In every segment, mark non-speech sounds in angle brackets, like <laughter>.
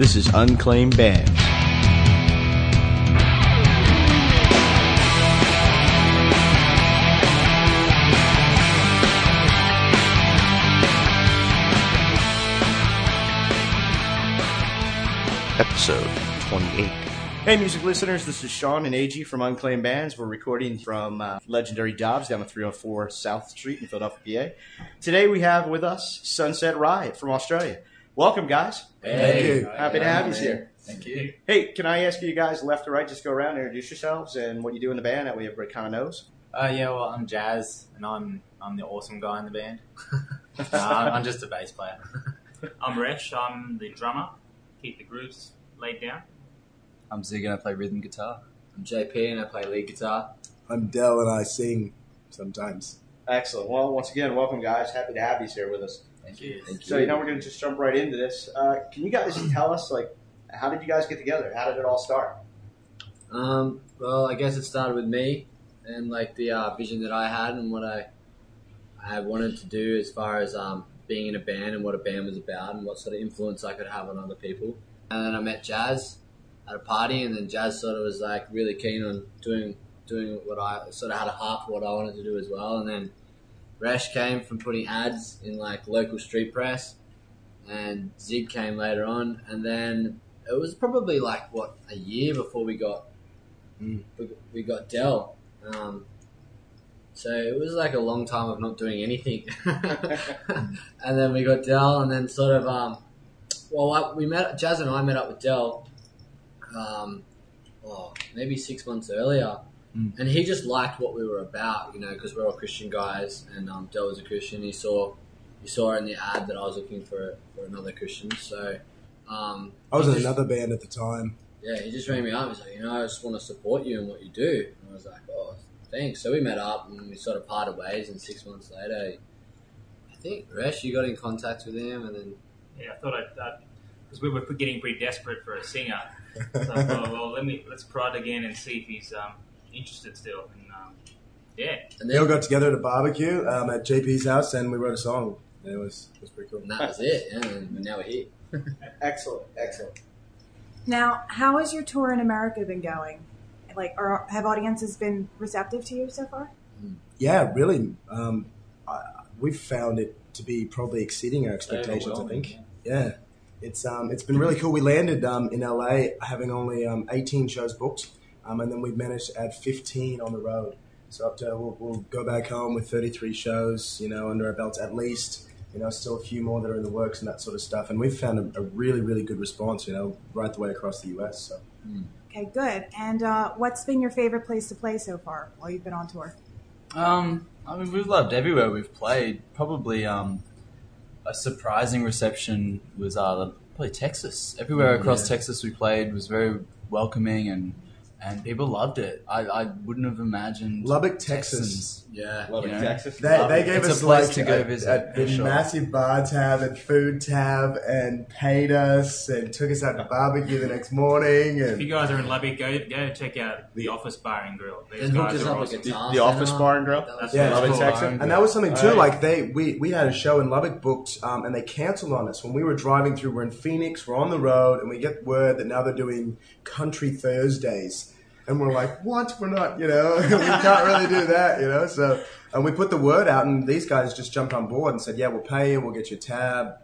This is Unclaimed Bands. Episode 28. Hey, music listeners, this is Sean and AG from Unclaimed Bands. We're recording from uh, Legendary Dobbs down at 304 South Street in Philadelphia, PA. Today we have with us Sunset Riot from Australia. Welcome, guys. Thank you. Happy to have you here. Thank you. Hey, can I ask you guys left to right, just go around and introduce yourselves and what you do in the band? That way everybody kind of knows. Uh, yeah, well, I'm Jazz, and I'm I'm the awesome guy in the band. <laughs> uh, I'm I'm just a bass player. <laughs> I'm Resh. I'm the drummer. Keep the grooves laid down. I'm Zig and I play rhythm guitar. I'm JP, and I play lead guitar. I'm Dell and I sing sometimes. Excellent. Well, once again, welcome, guys. Happy to have you here with us. Thank you. Thank So, you know, we're going to just jump right into this. Uh, can you guys tell us, like, how did you guys get together? How did it all start? Um, well, I guess it started with me and like the uh, vision that I had and what I I wanted to do as far as um, being in a band and what a band was about and what sort of influence I could have on other people. And then I met Jazz at a party, and then Jazz sort of was like really keen on doing doing what I sort of had a heart for what I wanted to do as well. And then Resh came from putting ads in like local street press, and Zig came later on, and then it was probably like what a year before we got Mm. we, we got Dell. Um, so it was like a long time of not doing anything, <laughs> and then we got Dell, and then sort of um, well, I, we met Jazz and I met up with Dell, um, oh, maybe six months earlier. Mm. And he just liked what we were about, you know, because we're all Christian guys, and um, Dell was a Christian. He saw, he saw in the ad that I was looking for for another Christian. So, um, I was in just- another band at the time. yeah, he just rang me up. He's like, you know, I just want to support you and what you do. And I was like, oh, thanks. So we met up and we sort of parted ways. And six months later, I think Resh, you got in contact with him, and then Yeah, I thought I'd because we were getting pretty desperate for a singer. <laughs> So I thought, well, let me let's prod again and see if he's um, interested still. And um, yeah, and they all got together at a barbecue um, at JP's house and we wrote a song. And it was it was pretty cool. and that was it. Yeah, and now we're here. <laughs> Excellent. Excellent. Now, how has your tour in America been going? Like, are, have audiences been receptive to you so far? Yeah, really. Um, I, we've found it to be probably exceeding our expectations. I think. Yeah, it's um, it's been really cool. We landed um, in LA having only um, 18 shows booked, um, and then we managed to add 15 on the road. So up to we'll, we'll go back home with 33 shows, you know, under our belts at least. You know, still a few more that are in the works and that sort of stuff. And we've found a, a really, really good response. You know, right the way across the U.S. So. Okay, good. And uh, what's been your favorite place to play so far while you've been on tour? Um, I mean, we've loved everywhere we've played. Probably um, a surprising reception was uh, probably Texas. Everywhere Mm, across yeah. Texas we played was very welcoming and and people loved it. I, I wouldn't have imagined Lubbock, Texas. Texans. Yeah, Lubbock, You know? Texas. They, Love they it. gave It's a place like to go a, visit, a, a sure. massive bar tab and food tab and paid us and took us out to barbecue the next morning if you guys are in Lubbock, go go check out the Office Bar and Grill. These hooked guys us are up a awesome. guitar. The Office. Bar and Grill? That's was Yeah, Lubbock, cool. Texas. and that was something too. Right. Like they we we had a show in Lubbock booked um, and they canceled on us when we were driving through. We're in Phoenix, we're on the road, and we get word that now they're doing Country Thursdays. And we're like, what? We're not, you know, <laughs> we can't really do that, you know. So, and we put the word out, and these guys just jumped on board and said, yeah, we'll pay you, we'll get you a tab,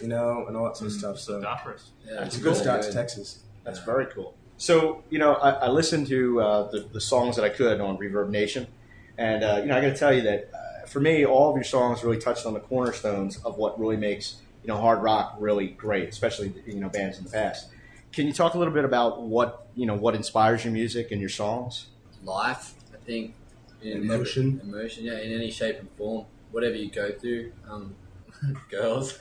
you know, and all that sort of stuff. So, Start for. Yeah, it's a good cool. start to Texas. That's very cool. So, you know, I, I listened to uh, the, the songs that I could on Reverb Nation. And, uh, you know, I got to tell you that uh, for me, all of your songs really touched on the cornerstones of what really makes, you know, hard rock really great, especially, you know, bands in the past. Can you talk a little bit about what, you know, what inspires your music and your songs? life. I think in Emotion. every- emotion, yeah, in any shape and form, whatever you go through. Um, <laughs> girls. <laughs>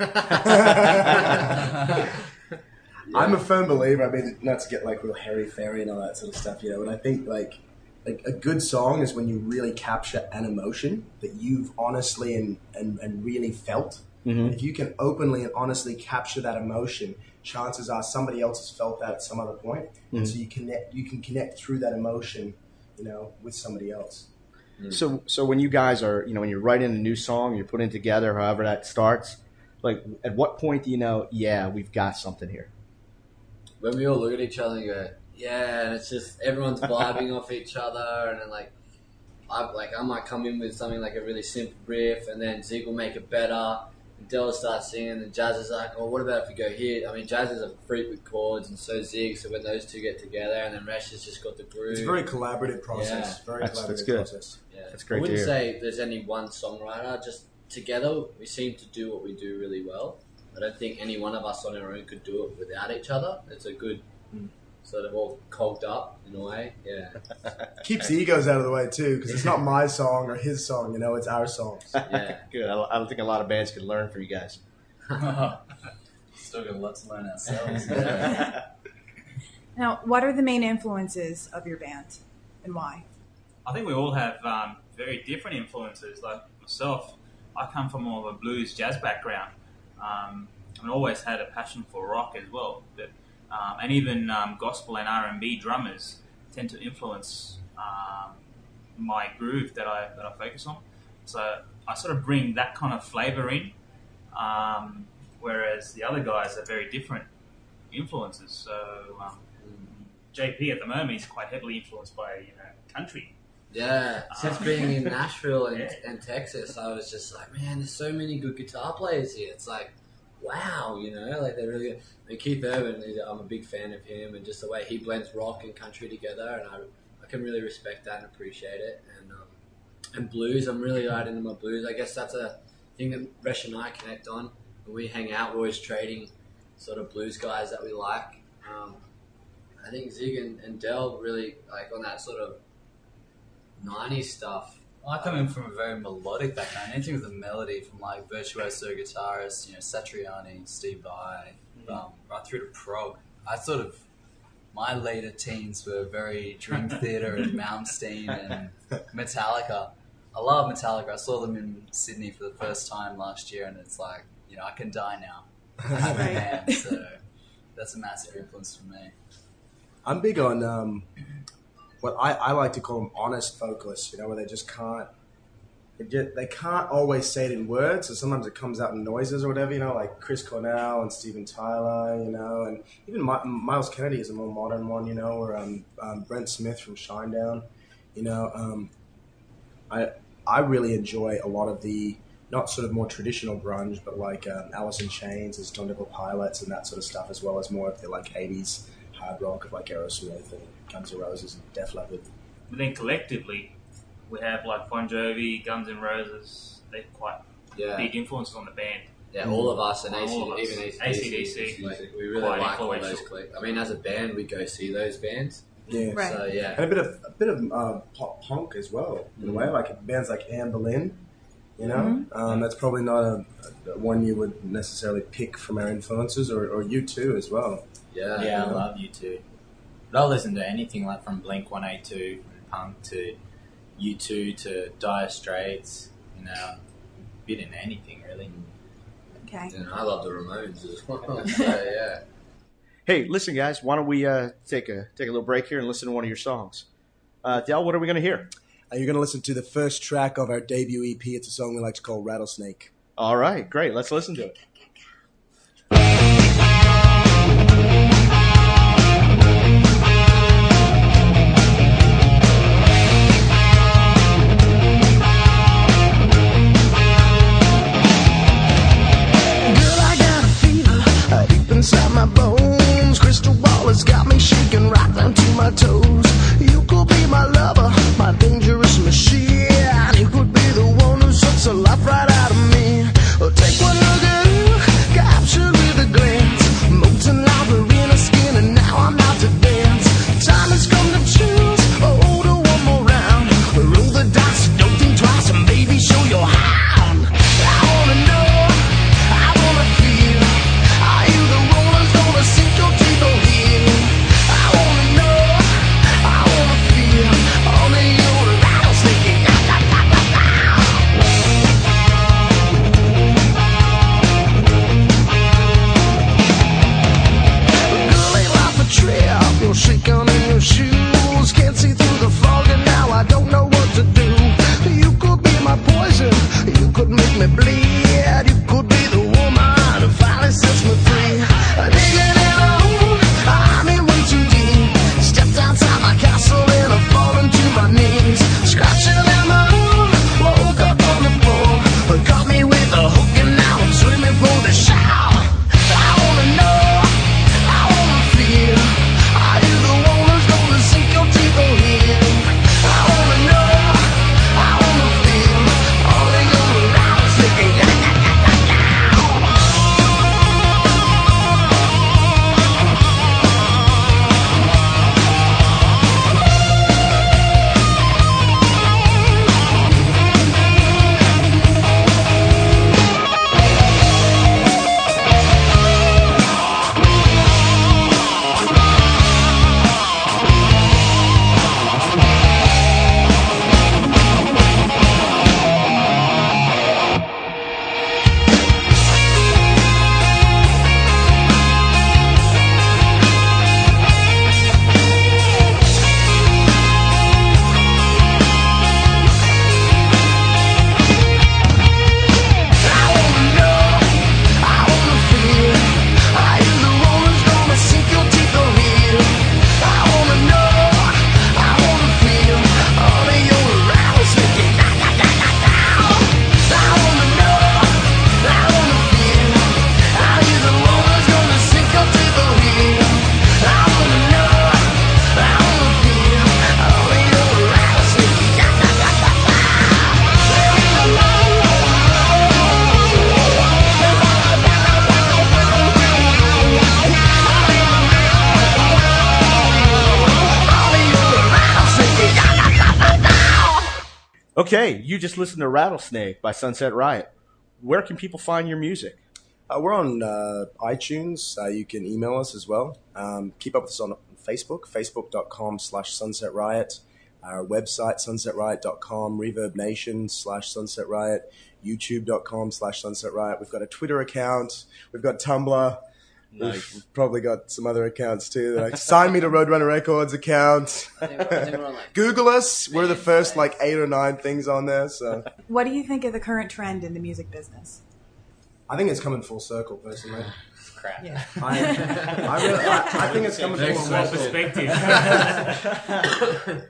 I'm a firm believer. I mean, not to get like real hairy fairy and all that sort of stuff, you know. And I think like like a good song is when you really capture an emotion that you've honestly and and, and really felt. Mhm. If you can openly and honestly capture that emotion, chances are somebody else has felt that at some other point, and so mm-hmm. you connect. You can connect through that emotion, you know, with somebody else. Mm-hmm. So, so when you guys are, you know, when you're writing a new song, you're putting it together, however that starts, like, at what point do you know, yeah, we've got something here? when we all look at each other and go, yeah, and it's just everyone's vibing <laughs> off each other, and then like, I like I might come in with something like a really simple riff, and then Zig will make it better. And Della starts singing, and Jazz is like, "Oh, what about if we go here?" I mean, Jazz is a freak with chords, and so Zig. So when those two get together, and then Resh has just got the groove. It's a very collaborative process. Yeah. Very That's- collaborative that's good. process. Yeah. That's great I wouldn't hear. say there's any one songwriter. Just together, we seem to do what we do really well. I don't think any one of us on our own could do it without each other. It's a good mm. Sort of all cogged up in a way. Yeah, <laughs> Keeps the egos out of the way too, because it's not my song or his song. You know, it's our songs. yeah. <laughs> Good. I, I think a lot of bands could learn from you guys. <laughs> Still got a lot to learn ourselves. Now, what are the main influences of your band and why? I think we all have um, very different influences. Like myself, I come from more of a blues jazz background, um, and always had a passion for rock as well. But um, and even um, gospel and R and B drummers tend to influence um, my groove that I that I focus on. So I sort of bring that kind of flavour in, um, whereas the other guys are very different influences. So um, JP at the moment is quite heavily influenced by you know country. Yeah, since being in <laughs> Nashville and, Yeah. and Texas, I was just like, man, there's so many good guitar players here. It's like, wow, you know, like they're really good. And Keith Urban, I'm a big fan of him, and just the way he blends rock and country together, and I, I can really respect that and appreciate it. And um, and blues, I'm really right into my blues. I guess that's a thing that Resh and I connect on. When we hang out, we're always trading sort of blues guys that we like. Um, I think Zig and, and Dell really like on that sort of 90s stuff. I come in from a very melodic background. Anything with a melody, from like virtuoso guitarists, you know, Satriani, Steve Vai, um, right through to prog. I sort of my later teens were very Dream Theater and Malmsteen and Metallica. I love Metallica. I saw them in Sydney for the first time last year, and it's like, you know, I can die now. I <laughs> have a band, <laughs> so that's a massive influence for me. I'm big on um, what I, I like to call them honest vocalists. You know, where they just can't. They, just, they can't always say it in words, so sometimes it comes out in noises or whatever. You know, like Chris Cornell and Steven Tyler. You know, and even Mi- Myles Kennedy is a more modern one. You know, or um, um, Brent Smith from Shinedown. You know, um, I I really enjoy a lot of the not sort of more traditional grunge, but like um, Alice in Chains, and Stone Pilots, and that sort of stuff, as well as more of the like '80s hard rock of like Aerosmith and Guns N' Roses and Def Leppard. But then collectively, we have like Bon Jovi, Guns N' Roses. They're quite Yeah, big influences on the band. yeah, all of us and AC, of us. even AC, AC/DC. like, we really Quite like all those. influential. Click. I mean, as a band, we go see those bands. Yeah. Right. So yeah, And a bit of a bit of uh, pop punk as well, in a way, like bands like Anberlin. You know, um, that's probably not a, a one you would necessarily pick from our influences, or, or you too as well. yeah, yeah, I love you too. But I'll listen to anything like from Blink One Eight Two and punk to U two to Dire Straits. You know, a bit in anything really. Okay. And I love the Ramones as well. <laughs> so, yeah. Hey, listen, guys. Why don't we uh, take a take a little break here and listen to one of your songs? Uh, Dell, what are we going to hear? You're going to listen to the first track of our debut EP. It's a song we like to call Rattlesnake. All right, great. Let's listen to it. Girl, I got a fever deep inside my bones. Crystal ball has got me shaking right down to my toes. Okay, you just listened to Rattlesnake by Sunset Riot. Where can people find your music? Uh, we're on uh, iTunes. Uh, you can email us as well. Um, keep up with us on Facebook, facebook.com slash Sunset Riot. Our website, sunsetriot.com, Reverb Nation slash Sunset Riot, youtube.com slash Sunset Riot. We've got a Twitter account. We've got Tumblr. We've probably got some other accounts too. Like, sign me to Roadrunner Records account. I think we're- I think we're on, like, Google us. We're the first like eight or nine things on there. So What do you think of the current trend in the music business? I think it's coming full circle, personally. Crap. Yeah. <laughs> I, I, really, I, I think it's coming full Small circle. perspective. <laughs>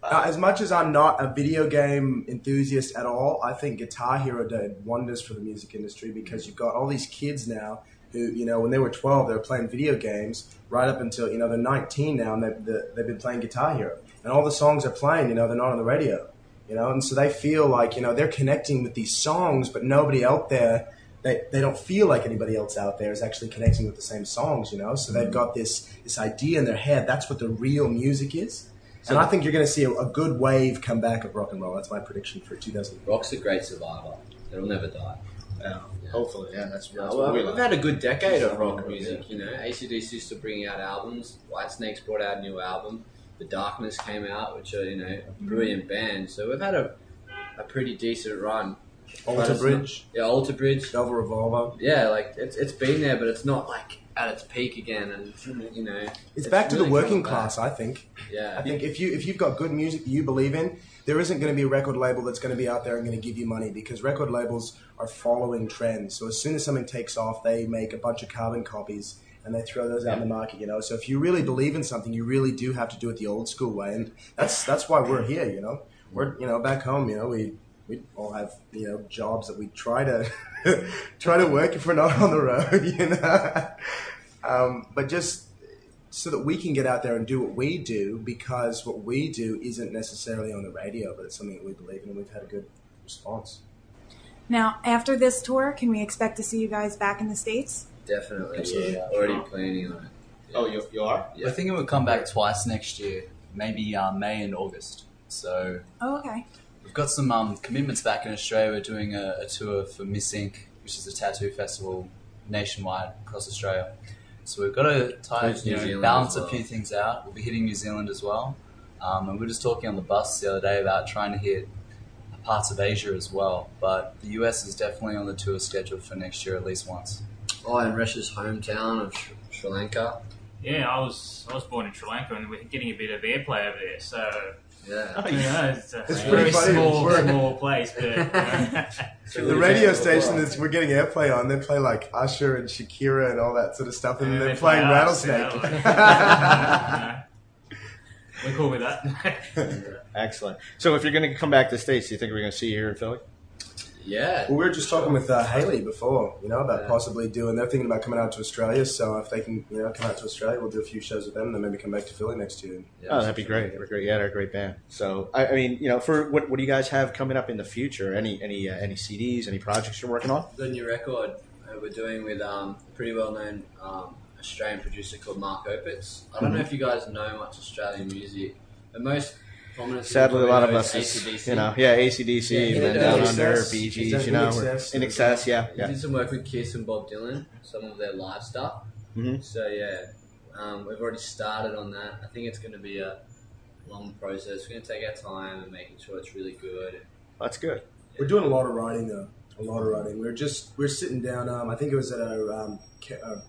Uh, as much as I'm not a video game enthusiast at all, I think Guitar Hero did wonders for the music industry because you've got all these kids now who, you know, when they were 12, they were playing video games right up until, you know, they're 19 now and they've, they've been playing Guitar Hero. And all the songs they're playing, you know, they're not on the radio, you know, and so they feel like, you know, they're connecting with these songs, but nobody out there, they, they don't feel like anybody else out there is actually connecting with the same songs, you know, so they've got this, this idea in their head. That's what the real music is. And I think you're going to see a, a good wave come back of rock and roll. That's my prediction for 2000. Rock's a great survivor. It'll never die. Yeah, hopefully, yeah, that's, that's Uh, what well, we we've like. had a good decade of rock Yeah. music, you know. ACDC is still bringing out albums. Whitesnake's brought out a new album. The Darkness came out, which are, you know, a brilliant band. So we've had a, a pretty decent run. But Alter Bridge, not- yeah, Alter Bridge. Velvet Revolver. Yeah, like, it's, it's been there, but it's not, like, at its peak again. And, <laughs> you know. It's, back to really the working coming back. class, I think. Yeah. I think if you if you've got good music you believe in, there isn't going to be a record label that's going to be out there and going to give you money because record labels are following trends. So as soon as something takes off, they make a bunch of carbon copies and they throw those out in the market. You know, so if you really believe in something, you really do have to do it the old school way, and that's that's why we're here. You know, we're you know back home. You know, we we all have you know jobs that we try to <laughs> try to work if we're not on the road. <laughs> You know, um, but just so that we can get out there and do what we do because what we do isn't necessarily on the radio, but it's something that we believe in and we've had a good response. Now, after this tour, can we expect to see you guys back in the States? Definitely. Absolutely. Yeah. Already planning on it. Oh, you, you are? I think it would come back twice next year, maybe uh, May and August. So Oh, okay. We've got some um, commitments back in Australia. We're doing a, a tour for Miss Ink, which is a tattoo festival nationwide across Australia. So we've got to tie, you know, balance as a few things out. We'll be hitting New Zealand as well. Um, and we were just talking on the bus the other day about trying to hit parts of Asia as well. But the US is definitely on the tour schedule for next year at least once. Oh, and Resh's hometown of Sri, Sri Lanka. yeah, I was I was born in Sri Lanka and we're getting a bit of airplay over there. So Yeah. yeah, it's a It's very pretty funny. small, We're- small place, but uh, <laughs> The radio station that we're getting airplay on, they play like Usher and Shakira and all that sort of stuff, and Yeah, they're they play playing us, Rattlesnake. know, like- we're cool with that. <laughs> Excellent. So if you're going to come back to the States, do you think we're going to see you here in Philly? Yeah. Well, we were just talking with uh, Haley before, you know, about Yeah. possibly doing. They're thinking about coming out to Australia. So if they can, you know, come out to Australia, we'll do a few shows with them, and then maybe come back to Philly next year. yeah Oh, that'd be great. They're great. Yeah, they're a great band. So, I, I mean, you know, for what, what do you guys have coming up in the future? Any any uh, any CDs? Any projects you're working on? The new record uh, we're doing with um, a pretty well known um, Australian producer called Mark Opitz. I don't know if you guys know much Australian music, but most prominent. Sadly, a lot of us, is is, you know, yeah, ACDC, Yeah, and then Down Under, INXS. Bee Gees, you know, INXS, yeah, He yeah. did some work with Kiss and Bob Dylan, some of their live stuff. Mhm. So yeah, um, we've already started on that. I think it's going to be a long process. We're going to take our time and making sure it's really good. That's good. We're doing a lot of writing though. A lot of writing. We're just we're sitting down. Um, I think it was at a, um, ca- uh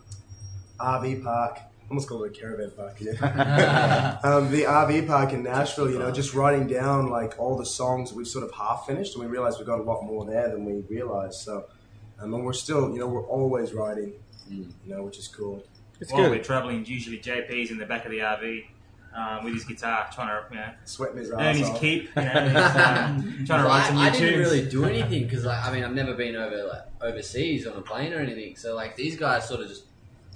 RV park. Almost called it a caravan park. Yeah. <laughs> <laughs> um, the RV park in Nashville. You know, just writing down like all the songs that we've sort of half finished, and we realized we've got a lot more there than we realized. So, um, and we're still, you know, we're always writing. Mm. You know, which is cool. It's While we're traveling, usually JP's in the back of the RV um, with his guitar, trying to you know, Sweating his earn ass his off. keep. You know, <laughs> he's, um, trying to write some new I, I didn't tunes. really do anything because like, I mean I've never been over like overseas on a plane or anything. So like these guys sort of just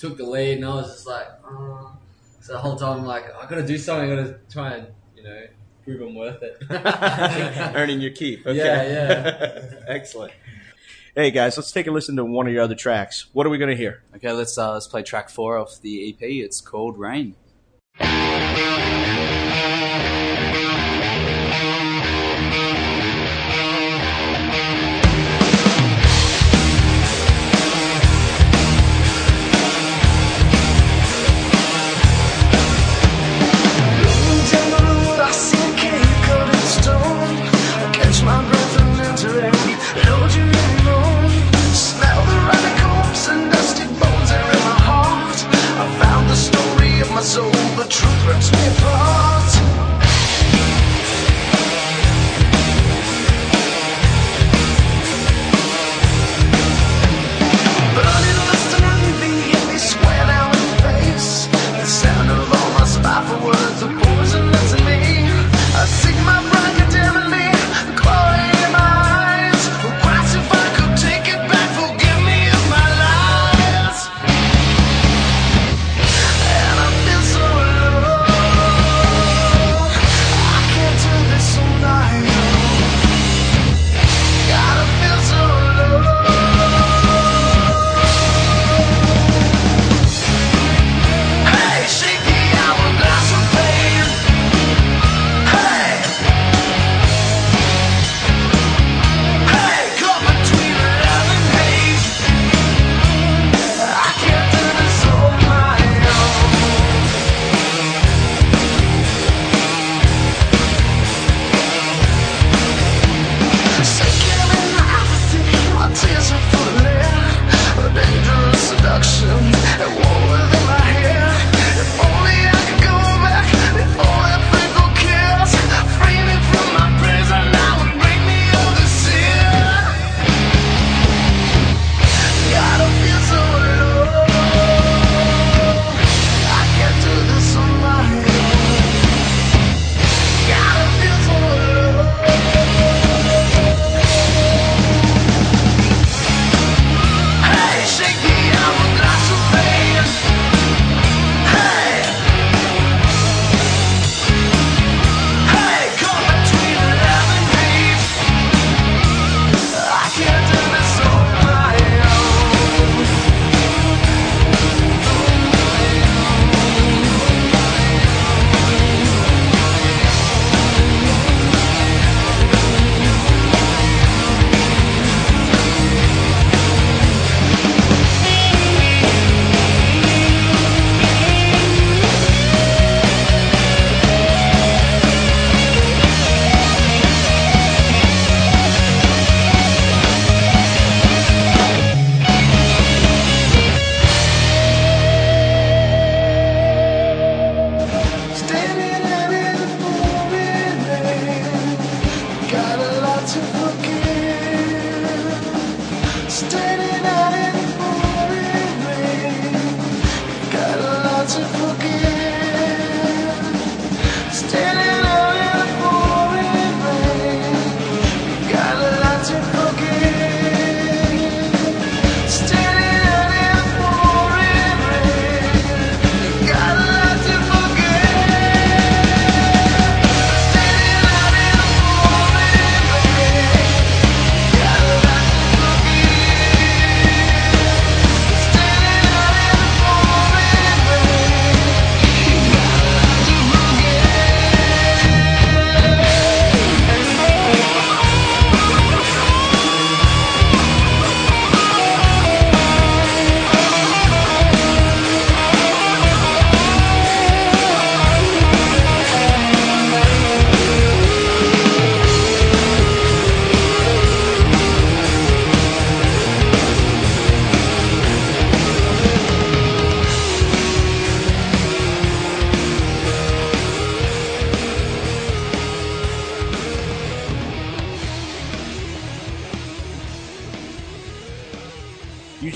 took the lead, and I was just like, oh. so the whole time I'm like, I got to do something. I got to try and you know prove I'm worth it. <laughs> Earning your keep. Okay. Yeah, yeah. <laughs> Excellent. Hey guys, let's take a listen to one of your other tracks. What are we going to hear? Okay, let's uh, let's play track four off the EP. It's called Rain.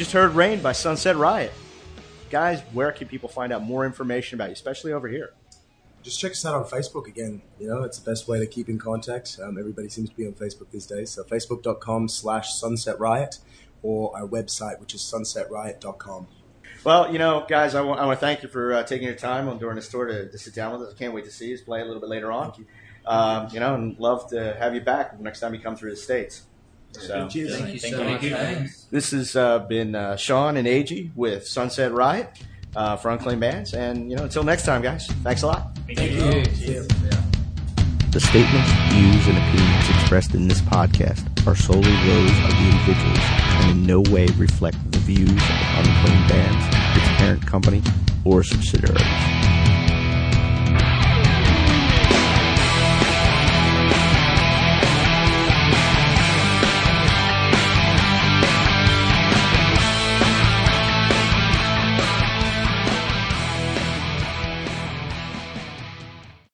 Just heard Rain by Sunset Riot. Guys, where can people find out more information about you, especially over here? Just check us out on Facebook again. You know, it's the best way to keep in contact. Um, everybody seems to be on Facebook these days. So facebook.com slash sunset riot or our website, which is sunsetriot.com. Well, you know, guys, I want, I want to thank you for uh, taking your time on during this tour to, to sit down with us. I can't wait to see you play a little bit later on. Um, you know, and love to have you back next time you come through the States. So, Cheers. Thank you so much. Thanks. this has uh, been uh, Sean and AG with Sunset Riot uh, for Unclaimed Bands. And, you know, until next time, guys, thanks a lot. Thank you. The statements, views, and opinions expressed in this podcast are solely those of the individuals and in no way reflect the views of Unclaimed Bands, its parent company, or subsidiaries.